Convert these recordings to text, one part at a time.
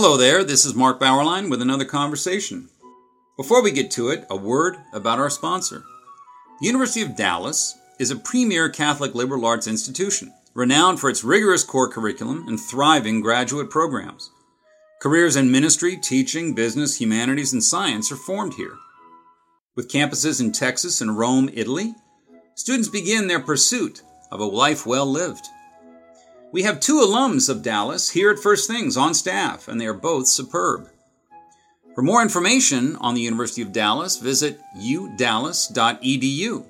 Hello there, this is Mark Bauerlein with another conversation. Before we get to it, a word about our sponsor. The University of Dallas is a premier Catholic liberal arts institution, renowned for its rigorous core curriculum and thriving graduate programs. Careers in ministry, teaching, business, humanities, and science are formed here. With campuses in Texas and Rome, Italy, students begin their pursuit of a life well lived. We have two alums of Dallas here at First Things on staff, and they are both superb. For more information on the University of Dallas, visit udallas.edu.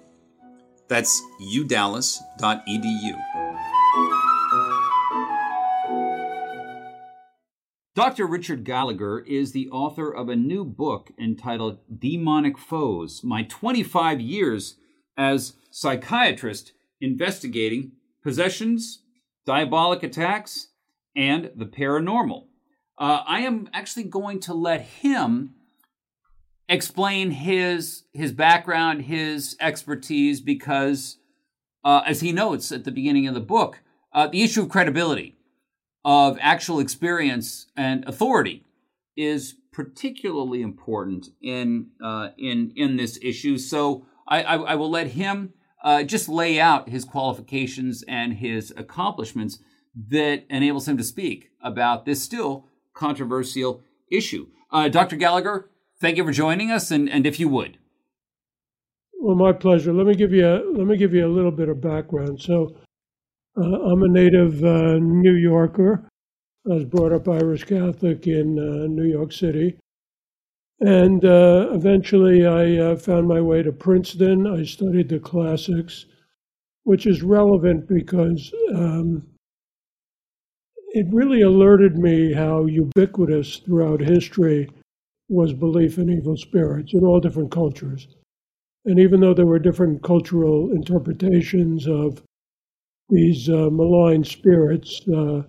That's udallas.edu. Dr. Richard Gallagher is the author of a new book entitled Demonic Foes My 25 Years as Psychiatrist Investigating Possessions, diabolic attacks, and the paranormal. Uh, I am actually going to let him explain his his background, his expertise, because uh, as he notes at the beginning of the book, uh, the issue of credibility, of actual experience and authority, is particularly important in uh, in in this issue. So I, I, I will let him uh, just lay out his qualifications and his accomplishments that enables him to speak about this still controversial issue. Uh, Dr. Gallagher, thank you for joining us, and, and if you would. Well, my pleasure. Let me give you a, let me give you a little bit of background. So, uh, I'm a native uh, New Yorker. I was brought up Irish Catholic in uh, New York City. And uh, eventually I uh, found my way to Princeton. I studied the classics, which is relevant because um, it really alerted me how ubiquitous throughout history was belief in evil spirits in all different cultures. And even though there were different cultural interpretations of these uh, malign spirits, uh,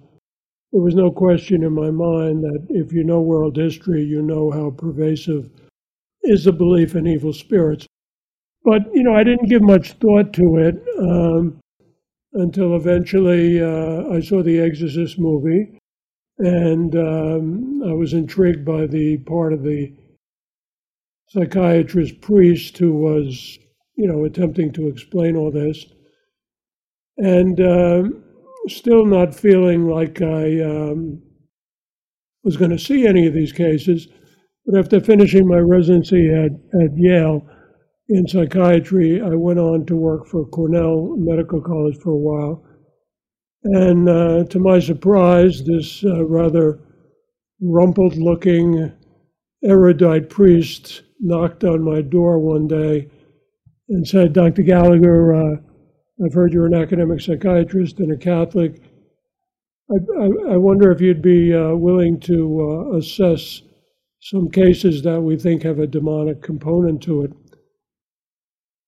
there was no question in my mind that if you know world history, you know how pervasive is the belief in evil spirits. But, you know, I didn't give much thought to it um, until eventually uh, I saw the Exorcist movie. And um, I was intrigued by the part of the psychiatrist priest who was, you know, attempting to explain all this. And um, still not feeling like I um, was going to see any of these cases. But after finishing my residency at, at Yale in psychiatry, I went on to work for Cornell Medical College for a while. And uh, to my surprise, this uh, rather rumpled looking erudite priest knocked on my door one day and said, Dr. Gallagher, uh, I've heard you're an academic psychiatrist and a Catholic. I, I, I wonder if you'd be uh, willing to uh, assess some cases that we think have a demonic component to it.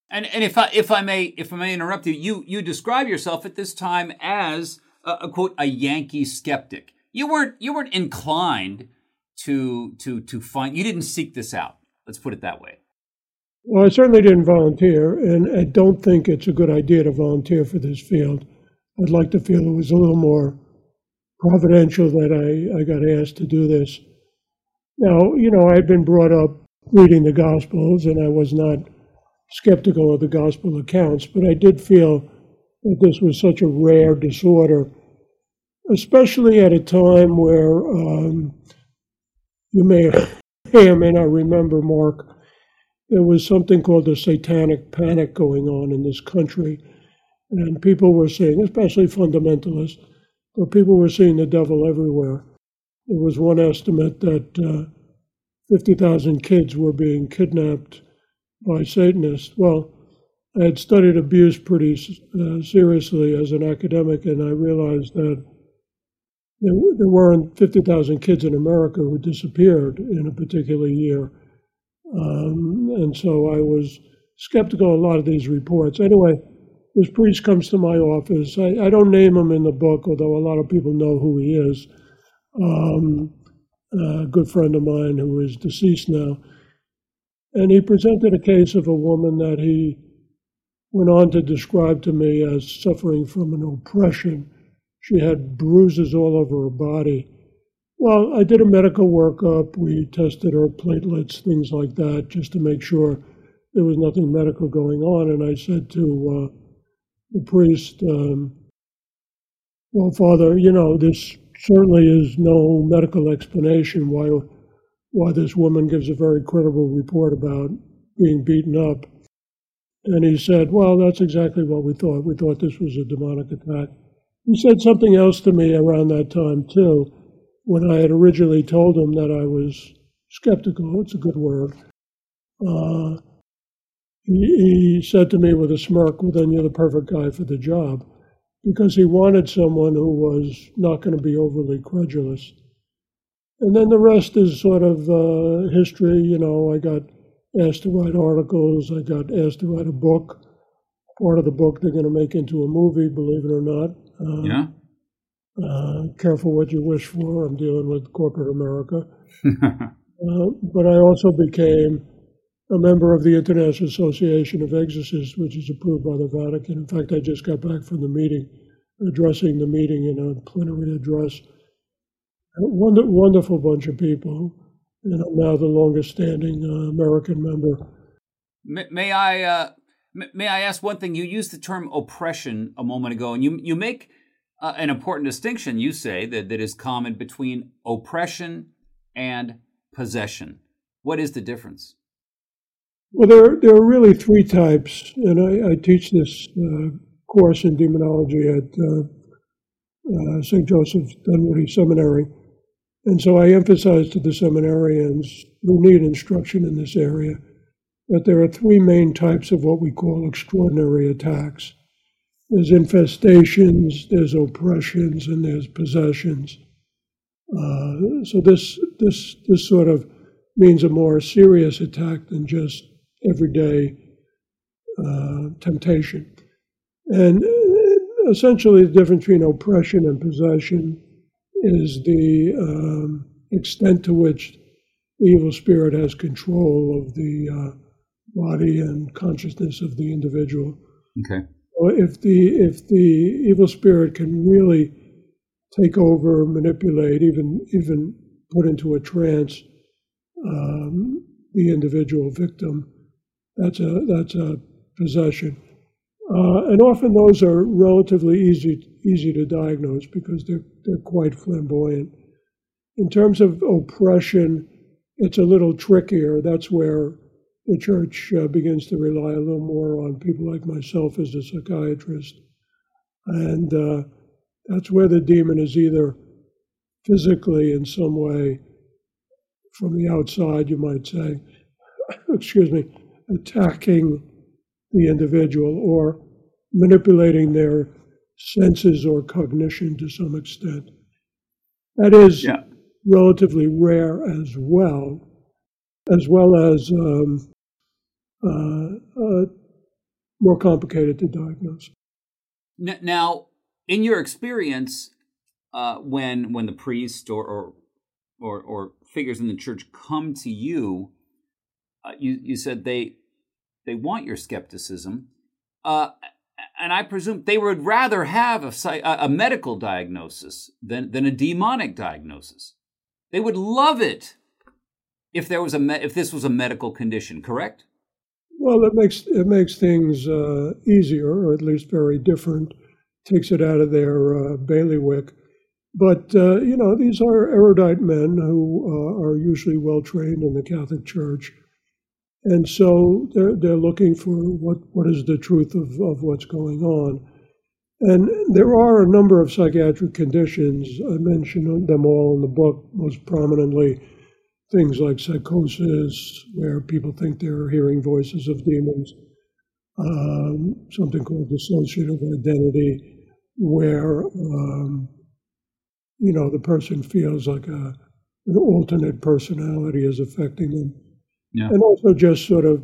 And, and if I if I may if I may interrupt you, you you describe yourself at this time as a, a quote a Yankee skeptic. You weren't you weren't inclined to to to find you didn't seek this out. Let's put it that way. Well, I certainly didn't volunteer, and I don't think it's a good idea to volunteer for this field. I'd like to feel it was a little more providential that I, I got asked to do this. Now, you know, I'd been brought up reading the Gospels, and I was not skeptical of the Gospel accounts, but I did feel that this was such a rare disorder, especially at a time where um, you may, may or may not remember, Mark, there was something called the satanic panic going on in this country. And people were seeing, especially fundamentalists, but people were seeing the devil everywhere. There was one estimate that uh, 50,000 kids were being kidnapped by Satanists. Well, I had studied abuse pretty uh, seriously as an academic, and I realized that there, there weren't 50,000 kids in America who disappeared in a particular year. Um, and so I was skeptical of a lot of these reports. Anyway, this priest comes to my office. I, I don't name him in the book, although a lot of people know who he is. Um, a good friend of mine who is deceased now. And he presented a case of a woman that he went on to describe to me as suffering from an oppression. She had bruises all over her body. Well, I did a medical workup. We tested her platelets, things like that, just to make sure there was nothing medical going on. And I said to uh, the priest, um, Well, Father, you know, this certainly is no medical explanation why, why this woman gives a very credible report about being beaten up. And he said, Well, that's exactly what we thought. We thought this was a demonic attack. He said something else to me around that time, too, when I had originally told him that I was skeptical. It's a good word. Uh, he, he said to me with a smirk, Well, then you're the perfect guy for the job, because he wanted someone who was not going to be overly credulous. And then the rest is sort of uh, history. You know, I got asked to write articles. I got asked to write a book. Part of the book they're going to make into a movie, believe it or not. Uh, yeah. Uh, careful what you wish for. I'm dealing with corporate America. uh, but I also became a member of the International Association of Exorcists, which is approved by the Vatican. In fact, I just got back from the meeting, addressing the meeting in a plenary address. A wonder, wonderful bunch of people and I'm now the longest standing uh, American member. May, may I uh, may I ask one thing? You used the term oppression a moment ago, and you you make uh, an important distinction. You say that that is common between oppression and possession. What is the difference? Well, there there are really three types, and I, I teach this uh, course in demonology at uh, uh, St. Joseph's Dunwoodie Seminary. And so I emphasize to the seminarians who need instruction in this area that there are three main types of what we call extraordinary attacks there's infestations, there's oppressions, and there's possessions. Uh, so this this this sort of means a more serious attack than just everyday uh, temptation. And essentially, the difference between oppression and possession is the um, extent to which the evil spirit has control of the uh, body and consciousness of the individual. Okay. If the if the evil spirit can really take over, manipulate, even even put into a trance um, the individual victim, that's a that's a possession. Uh, and often those are relatively easy easy to diagnose because they're they're quite flamboyant. In terms of oppression, it's a little trickier. That's where the church uh, begins to rely a little more on people like myself as a psychiatrist, and uh, that's where the demon is either physically in some way from the outside, you might say, excuse me, attacking the individual or manipulating their senses or cognition to some extent. That is yeah. relatively rare as well, as well as um, more complicated to diagnose. Now, in your experience, uh, when when the priest or, or or, or figures in the church come to you, uh, you you said they they want your skepticism. Uh, and I presume they would rather have a, a medical diagnosis than, than a demonic diagnosis. They would love it if there was a me- if this was a medical condition. Correct? Well, it makes it makes things uh, easier, or at least very different. Takes it out of their uh, bailiwick. But uh, you know, these are erudite men who uh, are usually well trained in the Catholic Church and so they're, they're looking for what, what is the truth of, of what's going on. And there are a number of psychiatric conditions. I mention them all in the book, most prominently things like psychosis, where people think they're hearing voices of demons, um, something called dissociative identity, where um, you know the person feels like a, an alternate personality is affecting them yeah. and also just sort of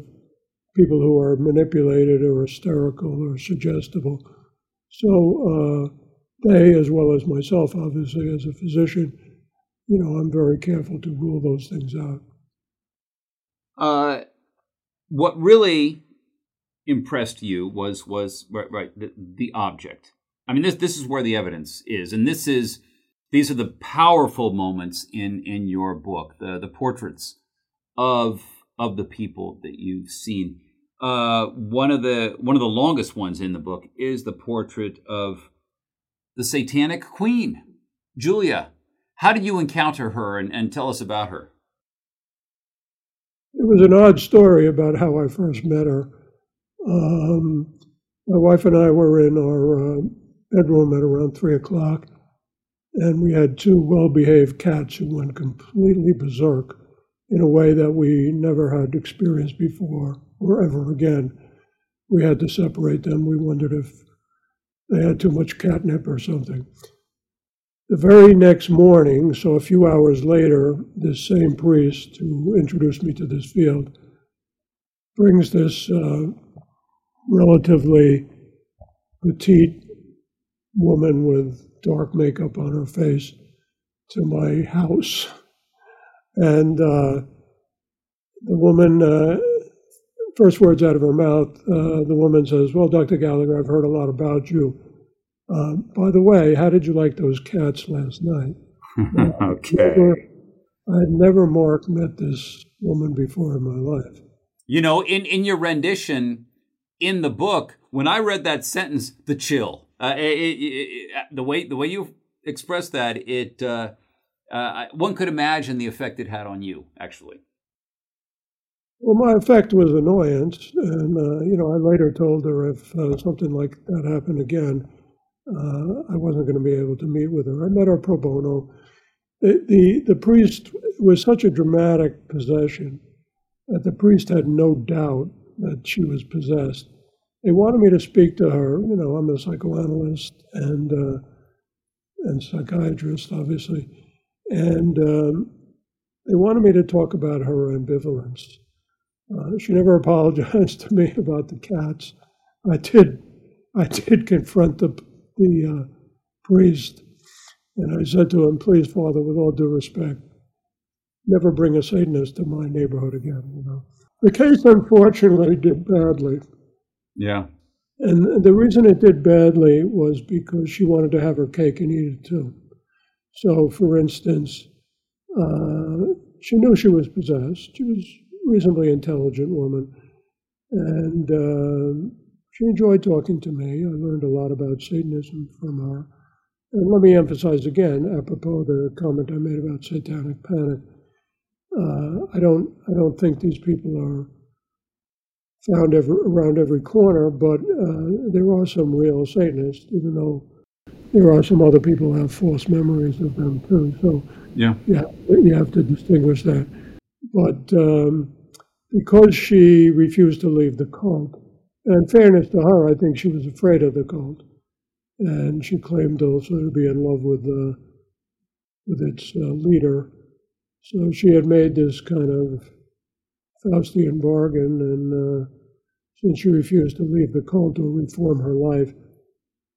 people who are manipulated or hysterical or suggestible. So uh, they, as well as myself, obviously as a physician, you know, I'm very careful to rule those things out. Uh, what really impressed you was was right, right the, the object. I mean, this this is where the evidence is, and this is these are the powerful moments in in your book, the the portraits of of the people that you've seen. Uh, one of the one of the longest ones in the book is the portrait of the Satanic Queen, Julia. How did you encounter her, and, and tell us about her? It was an odd story about how I first met her. Um, my wife and I were in our uh, bedroom at around three o'clock, and we had two well behaved cats who went completely berserk in a way that we never had experienced before or ever again. We had to separate them. We wondered if they had too much catnip or something. The very next morning, so a few hours later, this same priest who introduced me to this field brings this uh, relatively petite woman with dark makeup on her face to my house. And uh, the woman, uh, first words out of her mouth, uh, the woman says, Well, Dr. Gallagher, I've heard a lot about you. Uh, by the way, how did you like those cats last night? okay. I had never, Mark, met this woman before in my life. You know, in, in your rendition in the book, when I read that sentence, the chill, uh, it, it, it, the way the way you expressed that, it uh, uh, one could imagine the effect it had on you, actually. Well, my effect was annoyance, and uh, you know, I later told her if uh, something like that happened again, uh, I wasn't going to be able to meet with her. I met her pro bono. The, the, the priest was such a dramatic possession that the priest had no doubt that she was possessed. They wanted me to speak to her. You know, I'm a psychoanalyst and uh, and psychiatrist, obviously, and um, they wanted me to talk about her ambivalence. Uh, she never apologized to me about the cats. I did, I did confront the the uh, priest, and I said to him, "Please, Father, with all due respect, never bring a Satanist to my neighborhood again." You know, the case unfortunately did badly. Yeah. And the reason it did badly was because she wanted to have her cake and eat it too. So, for instance, uh, she knew she was possessed. She was a reasonably intelligent woman, and uh, she enjoyed talking to me. I learned a lot about Satanism from her. And let me emphasize again, apropos the comment I made about satanic panic, uh, I don't I don't think these people are found every, around every corner, but uh, there are some real Satanists, even though there are some other people who have false memories of them too. So yeah, yeah, you have to distinguish that. But um, because she refused to leave the cult, and fairness to her, I think she was afraid of the cult, and she claimed also to be in love with the with its uh, leader. So she had made this kind of Faustian bargain, and uh, since she refused to leave the cult or reform her life,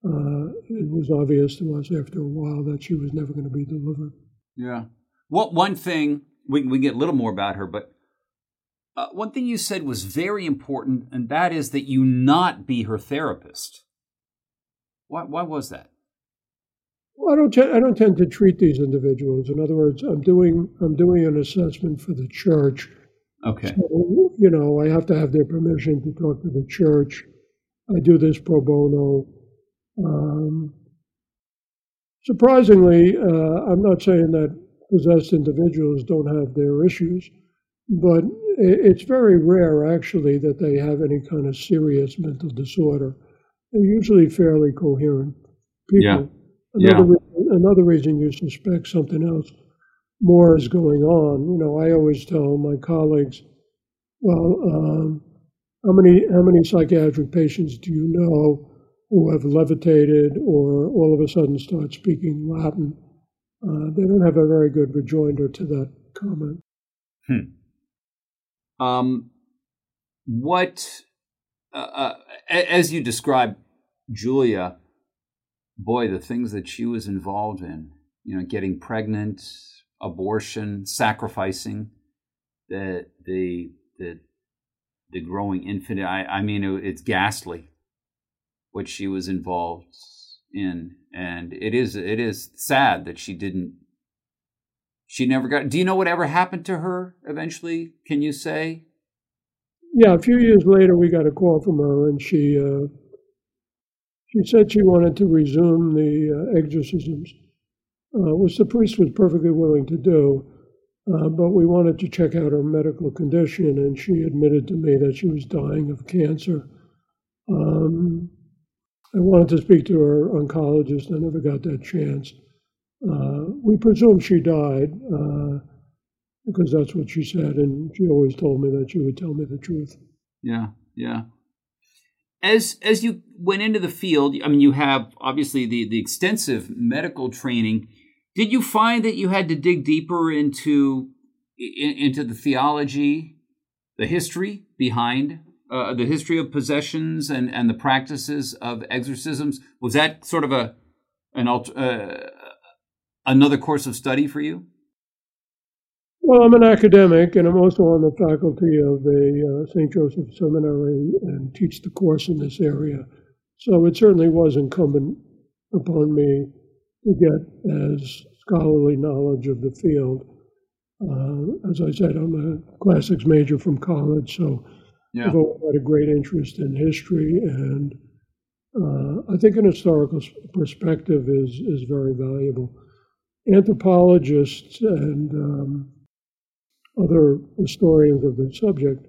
uh, it was obvious to us after a while that she was never going to be delivered. Yeah. What one thing we we get a little more about her, but uh, one thing you said was very important, and that is that you not be her therapist. Why? Why was that? Well, I don't. T- I don't tend to treat these individuals. In other words, I'm doing. I'm doing an assessment for the church Okay. So, you know, I have to have their permission to talk to the church. I do this pro bono. Um, surprisingly, uh, I'm not saying that possessed individuals don't have their issues, but it's very rare actually that they have any kind of serious mental disorder. They're usually fairly coherent people. Yeah. Another, yeah. Reason, another reason you suspect something else more is going on. You know, I always tell my colleagues, well, um, how many how many psychiatric patients do you know who have levitated or all of a sudden start speaking Latin? Uh, they don't have a very good rejoinder to that comment. Hmm. Um, what, uh, uh, as you describe Julia, boy, the things that she was involved in, you know, getting pregnant, abortion, sacrificing the the the the growing infant. I, I mean, it, it's ghastly what she was involved in, and it is it is sad that she didn't. She never got. Do you know whatever happened to her eventually? Can you say? Yeah, a few years later, we got a call from her, and she uh, she said she wanted to resume the uh, exorcisms, uh, which the priest was perfectly willing to do. Uh, but we wanted to check out her medical condition, and she admitted to me that she was dying of cancer. Um, I wanted to speak to her oncologist. I never got that chance. Uh, we presume she died uh, because that's what she said, and she always told me that she would tell me the truth. Yeah, yeah. As as you went into the field, I mean, you have obviously the the extensive medical training. Did you find that you had to dig deeper into into the theology, the history behind uh, the history of possessions and and the practices of exorcisms? Was that sort of a an uh, another course of study for you? Well, I'm an academic, and I'm also on the faculty of the uh, St. Joseph Seminary and teach the course in this area. So it certainly was incumbent upon me to get as scholarly knowledge of the field. Uh, as I said, I'm a classics major from college, so yeah. I've always had a great interest in history, and uh, I think an historical perspective is is very valuable. Anthropologists and um, other historians of the subject,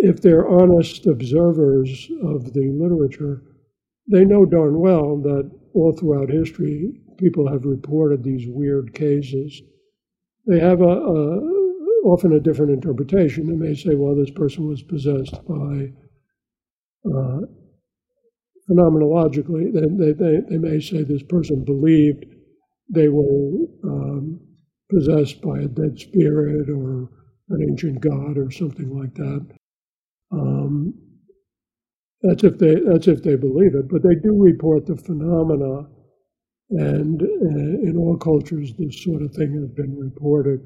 if they're honest observers of the literature, they know darn well that all throughout history, people have reported these weird cases. They have a, a often a different interpretation. They may say, well, this person was possessed by uh, phenomenologically, they, they, they, may say this person believed they were um, possessed by a dead spirit or an ancient god or something like that. Um, that's if they that's if they believe it, but they do report the phenomena, and uh, in all cultures, this sort of thing has been reported.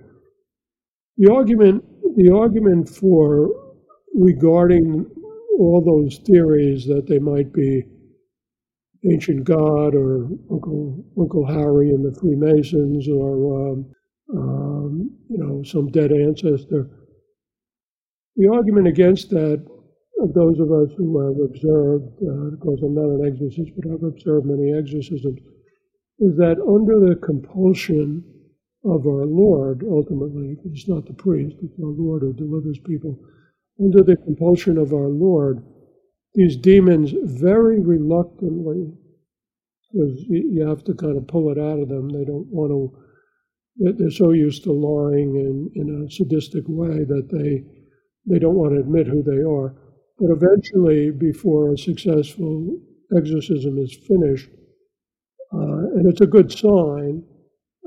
The argument the argument for regarding all those theories that they might be ancient god or Uncle Uncle Harry and the Freemasons or um, um, you know, some dead ancestor. The argument against that, of those of us who have observed, uh, of course, I'm not an exorcist, but I've observed many exorcisms, is that under the compulsion of our Lord, ultimately, it's not the priest, it's our Lord who delivers people, under the compulsion of our Lord, these demons very reluctantly, because you have to kind of pull it out of them, they don't want to they're so used to lying in, in a sadistic way that they they don't want to admit who they are. But eventually, before a successful exorcism is finished, uh, and it's a good sign,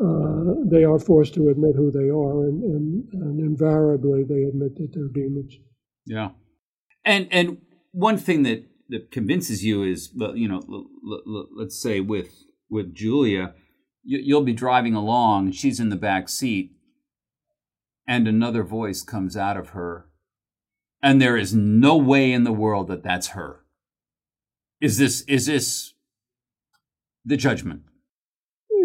uh, they are forced to admit who they are, and, and, and invariably they admit that they're demons. Yeah, and and one thing that that convinces you is, you know, let's say with with Julia you'll be driving along, she's in the back seat, and another voice comes out of her, and there is no way in the world that that's her. Is this is this the judgment?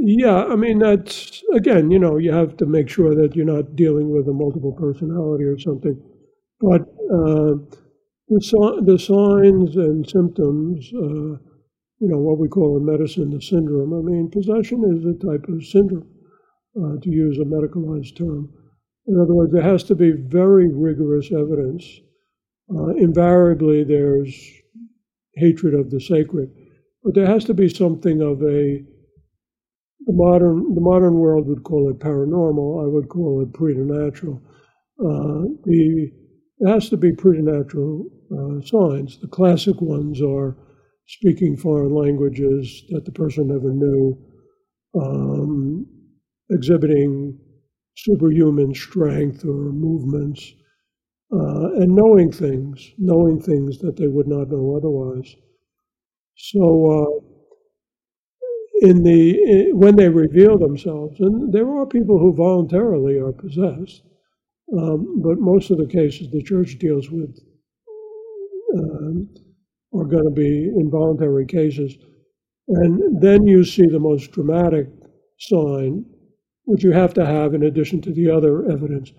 Yeah, I mean that's again, you know, you have to make sure that you're not dealing with a multiple personality or something. But uh, the, the signs and symptoms. Uh, you know, what we call in medicine the syndrome. I mean, possession is a type of syndrome, uh, to use a medicalized term. In other words, there has to be very rigorous evidence. Uh, invariably, there's hatred of the sacred, but there has to be something of a the modern the modern world would call it paranormal. I would call it preternatural. Uh, the it has to be preternatural uh, signs. The classic ones are speaking foreign languages that the person never knew, um, exhibiting superhuman strength or movements, uh, and knowing things, knowing things that they would not know otherwise. So, uh, in the in, when they reveal themselves, and there are people who voluntarily are possessed, um, but most of the cases the church deals with. Um, are going to be involuntary cases. And then you see the most dramatic sign, which you have to have in addition to the other evidence,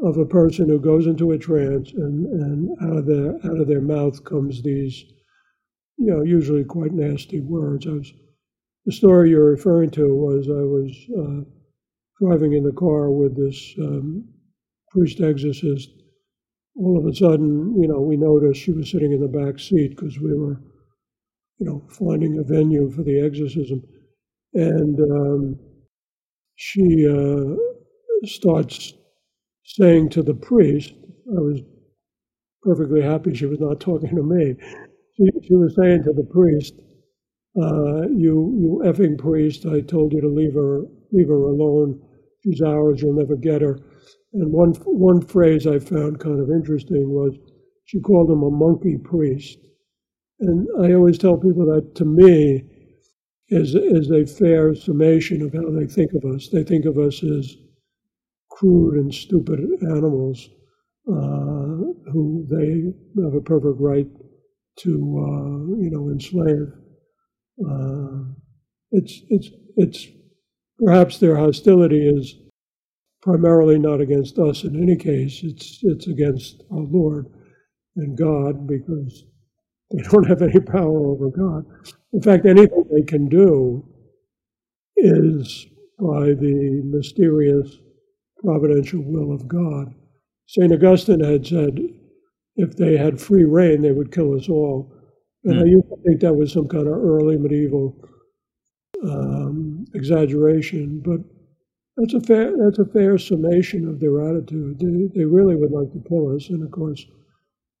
of a person who goes into a trance and, and out of their out of their mouth comes these, you know, usually quite nasty words. I was, the story you're referring to was I was uh, driving in the car with this um, priest exorcist. All of a sudden, you know, we noticed she was sitting in the back seat because we were, you know, finding a venue for the exorcism, and um, she uh, starts saying to the priest, I was perfectly happy she was not talking to me. She, she was saying to the priest, uh, "You, you effing priest! I told you to leave her, leave her alone. She's ours. You'll never get her." And one one phrase I found kind of interesting was she called him a monkey priest. And I always tell people that to me is is a fair summation of how they think of us. They think of us as crude and stupid animals uh, who they have a perfect right to, uh, you know, enslave. Uh, it's it's it's perhaps their hostility is primarily not against us in any case. It's it's against our Lord and God because they don't have any power over God. In fact, anything they can do is by the mysterious providential will of God. St. Augustine had said, if they had free reign, they would kill us all. And mm. I used to think that was some kind of early medieval um, exaggeration, but that's a fair that's a fair summation of their attitude. They, they really would like to kill us, and of course,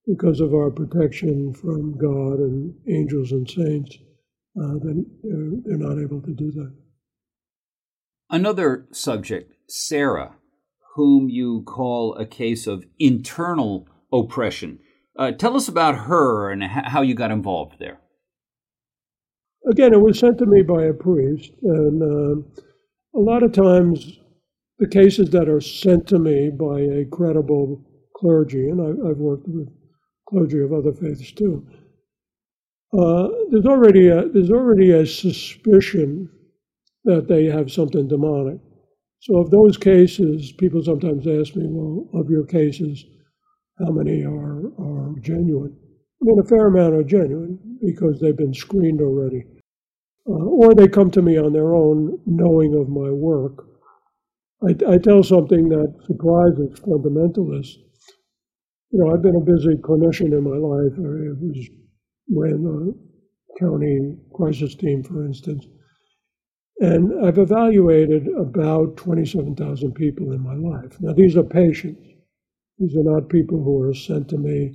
because of our protection from God and angels and saints, uh, then they're, they're not able to do that. Another subject, Sarah, whom you call a case of internal oppression. Uh, tell us about her and how you got involved there. Again, it was sent to me by a priest, and uh, a lot of times the cases that are sent to me by a credible clergy, and I, have worked with clergy of other faiths too. Uh, there's already a, there's already a suspicion that they have something demonic. So, of those cases, people sometimes ask me, well, of your cases, how many are, are genuine? I mean, a fair amount are genuine because they've been screened already. Uh, or they come to me on their own, knowing of my work. I, I tell something that surprises fundamentalists. You know, I've been a busy clinician in my life. I was ran the county crisis team, for instance. And I've evaluated about 27,000 people in my life. Now, these are patients. These are not people who are sent to me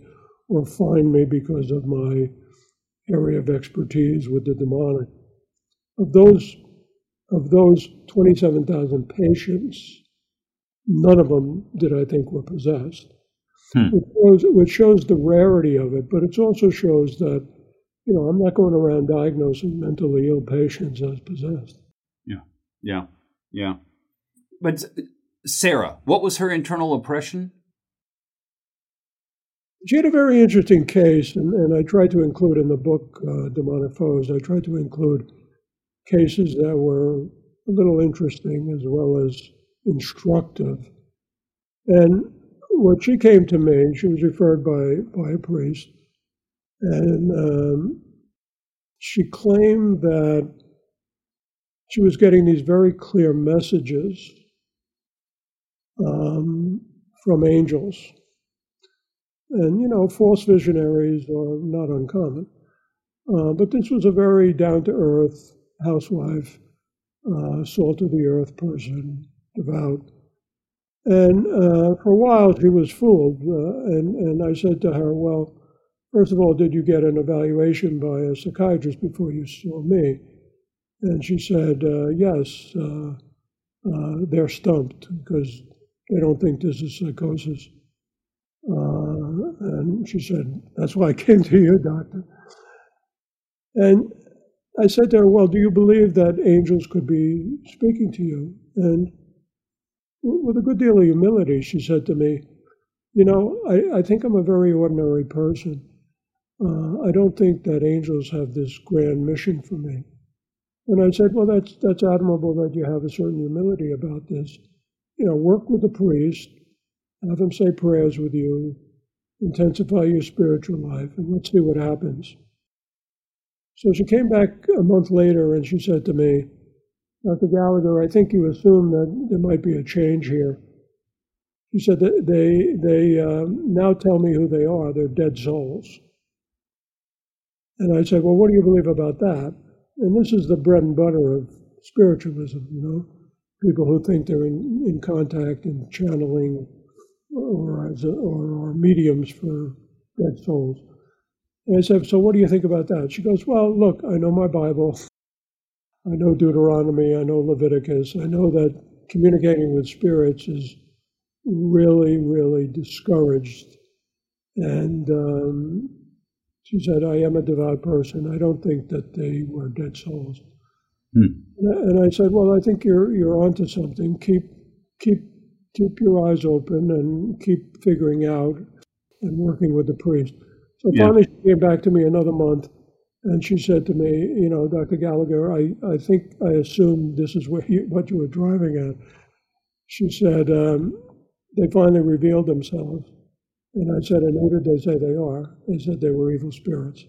or find me because of my area of expertise with the demonic. Of those, of those 27,000 patients, none of them did I think were possessed, hmm. which, shows, which shows the rarity of it, but it also shows that, you know, I'm not going around diagnosing mentally ill patients as possessed. Yeah, yeah. Yeah. But Sarah, what was her internal oppression? She had a very interesting case, and, and I tried to include in the book uh, Demonic Foes, I tried to include cases that were a little interesting as well as instructive. And when she came to me, she was referred by, by a priest, and um, she claimed that she was getting these very clear messages um, from angels. And, you know, false visionaries are not uncommon. Uh, but this was a very down to earth housewife, uh, salt of the earth person, devout. And uh, for a while she was fooled. Uh, and, and I said to her, Well, first of all, did you get an evaluation by a psychiatrist before you saw me? And she said, uh, Yes, uh, they're stumped because they don't think this is psychosis. Uh, and she said, That's why I came to you, doctor. And I said to her, Well, do you believe that angels could be speaking to you? And with a good deal of humility, she said to me, You know, I, I think I'm a very ordinary person. uh, I don't think that angels have this grand mission for me. And I said, well, that's that's admirable that you have a certain humility about this. You know, work with the priest, have him say prayers with you, intensify your spiritual life, and let's see what happens. So she came back a month later and she said to me, Dr. Gallagher, I think you assume that there might be a change here. She said that they they um, now tell me who they are. They're dead souls. And I said, well, what do you believe about that? And this is the bread and butter of spiritualism, you know, people who think they're in, in contact and channeling or, as a, or, or mediums for dead souls. And I said, So what do you think about that? She goes, Well, look, I know my Bible. I know Deuteronomy. I know Leviticus. I know that communicating with spirits is really, really discouraged. And um, she said, I am a devout person. I don't think that they were dead souls. Hmm. And I said, Well, I think you're, you're onto something. Keep, keep keep your eyes open and keep figuring out and working with the priest. So yeah. finally, she came back to me another month, and she said to me, "You know, Dr. Gallagher, I, I think I assumed this is what you, what you were driving at." She said, um, "They finally revealed themselves," and I said, "And who did they say they are?" They said they were evil spirits.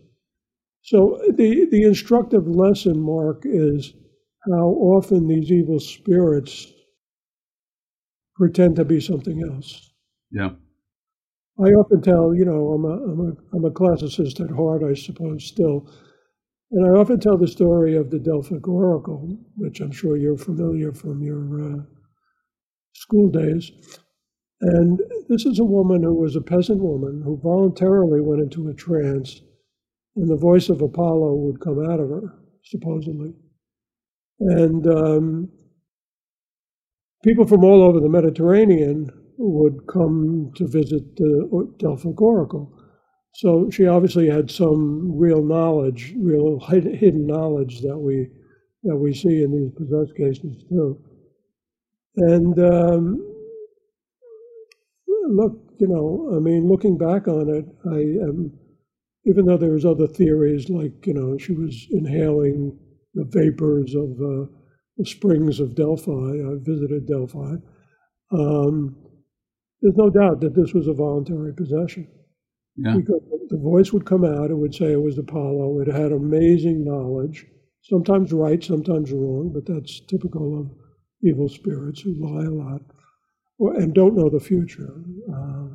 So the the instructive lesson, Mark, is how often these evil spirits pretend to be something else. Yeah. I often tell, you know, I'm a, I'm a, I'm a classicist at heart, I suppose, still. And I often tell the story of the Delphic Oracle, which I'm sure you're familiar from your uh, school days. And this is a woman who was a peasant woman who voluntarily went into a trance, and the voice of Apollo would come out of her, supposedly. And um, people from all over the Mediterranean would come to visit the Delphic Oracle. So she obviously had some real knowledge, real hidden knowledge that we that we see in these possessed cases too. And um, look, you know, I mean, looking back on it, I am, even though there's other theories like you know she was inhaling the vapors of uh, the springs of Delphi. I visited Delphi. Um, there's no doubt that this was a voluntary possession. Yeah. Because the voice would come out, it would say it was Apollo. It had amazing knowledge, sometimes right, sometimes wrong, but that's typical of evil spirits who lie a lot and don't know the future. Uh,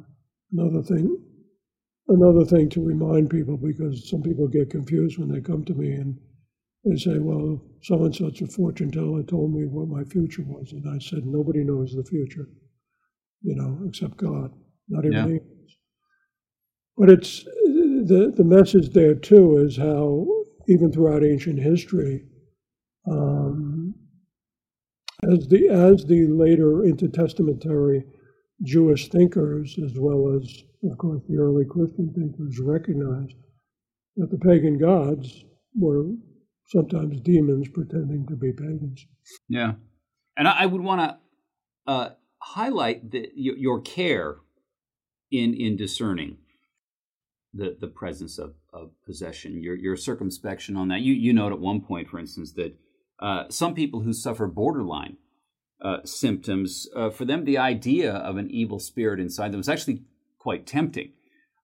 another thing, another thing to remind people, because some people get confused when they come to me and they say, well, so and such a fortune teller told me what my future was. And I said, nobody knows the future, you know, except God, not even yeah. angels. But it's the, the message there too is how, even throughout ancient history, um, as the as the later intertestamentary Jewish thinkers, as well as of course the early Christian thinkers, recognized that the pagan gods were sometimes demons pretending to be pagans. Yeah. And I, would want to uh, highlight the, your, your, care in, in discerning the, the presence of, of possession, your, your circumspection on that. You, you note at one point, for instance, that uh, some people who suffer borderline uh, symptoms, uh, for them, the idea of an evil spirit inside them is actually quite tempting.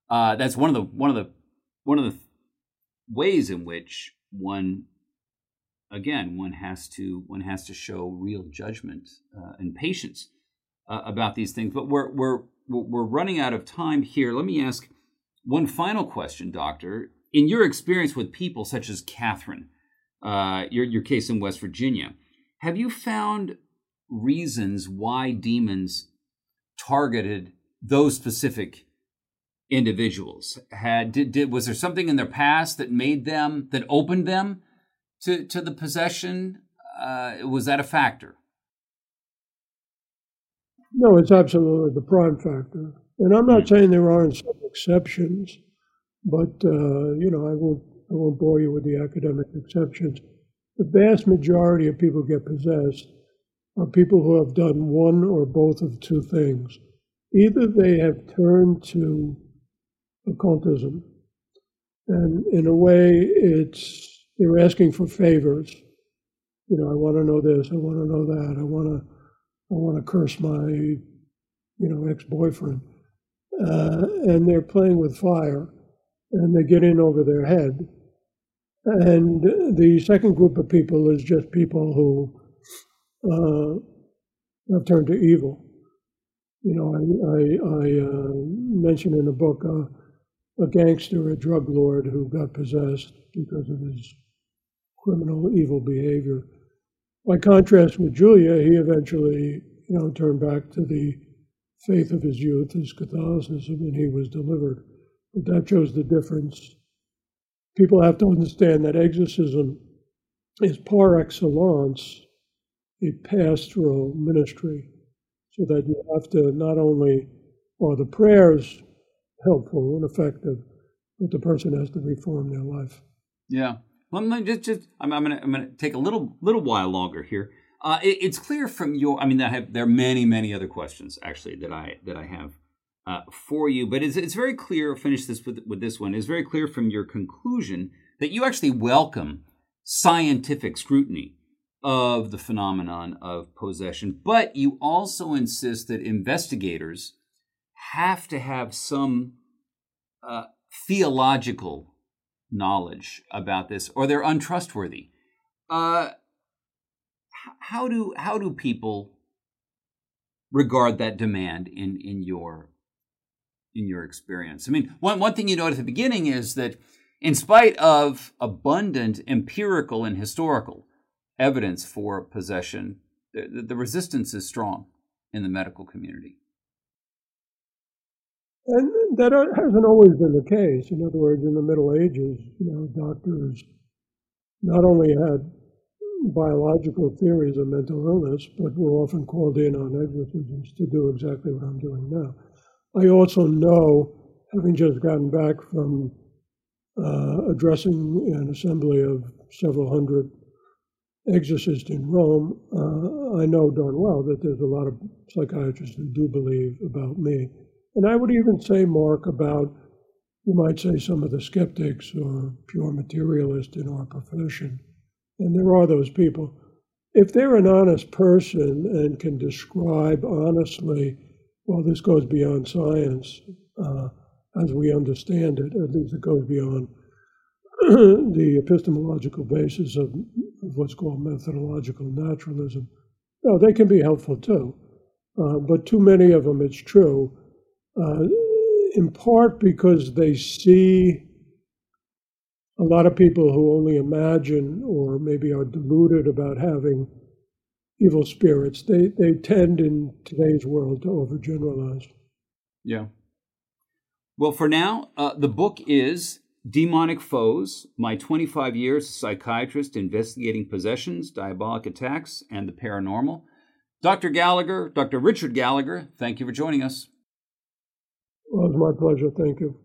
Uh, that's one of the one of the one of the ways in which one again, one has to one has to show real judgment uh, and patience uh, about these things. But we're we're we're running out of time here. Let me ask one final question, Doctor. In your experience with people such as Catherine, uh, your your case in West Virginia, have you found reasons why demons targeted those specific individuals? Had did, did was there something in their past that made them that opened them to, to the possession? Uh, was that a factor? No, it's absolutely the prime factor. And I'm not hmm. saying there aren't some exceptions, but uh, you know, I won't I won't bore you with the academic exceptions. The vast majority of people get possessed are people who have done one or both of two things. Either they have turned to occultism And in a way, it's they're asking for favors. You know, I want to know this, I want to know that, I want to, want to curse my, you know, ex-boyfriend, uh, and they're playing with fire, and they get in over their head. And the second group of people is just people who uh, have turned to evil. You know, I, I, I uh, mentioned in the book uh, a gangster, a drug lord who got possessed because of his criminal, evil behavior. By contrast with Julia, he eventually, you know, turned back to the faith of his youth, his Catholicism, and he was delivered. But that shows the difference. People have to understand that exorcism is par excellence a pastoral ministry, so that you have to not only are the prayers helpful and effective, but the person has to reform their life. Yeah. Well, just, just I'm, I'm gonna I'm gonna take a little little while longer here. Uh, it, it's clear from your I mean I have there are many many other questions actually that I that I have uh, for you, but it's it's very clear. Finish this with with this one. It's very clear from your conclusion that you actually welcome scientific scrutiny of the phenomenon of possession, but you also insist that investigators have to have some uh, theological knowledge about this, or they're untrustworthy. Uh, how do how do people regard that demand in in your in your experience? I mean, one one thing you note at the beginning is that in spite of abundant empirical and historical evidence for possession, the, the resistance is strong in the medical community. And that hasn't always been the case. In other words, in the Middle Ages, you know, doctors not only had biological theories of mental illness, but were often called in on exorcisms to do exactly what I'm doing now. I also know, having just gotten back from uh, addressing an assembly of several hundred exorcists in Rome, uh, I know darn well that there's a lot of psychiatrists who do believe about me and I would even say, Mark, about you might say some of the skeptics or pure materialists in our profession, and there are those people. If they're an honest person and can describe honestly, well, this goes beyond science uh, as we understand it, at least it goes beyond the epistemological basis of, of, what's called methodological naturalism. No, they can be helpful too. Uh, but too many of them, it's true, uh, in part because they see a lot of people who only imagine or maybe are deluded about having evil spirits. They they tend in today's world to overgeneralize. Yeah. Well, for now, uh, the book is Demonic Foes My 25 Years Psychiatrist Investigating Possessions, Diabolic Attacks, and the Paranormal. Dr. Gallagher, Dr. Richard Gallagher, thank you for joining us. Well, it was my pleasure. Thank you.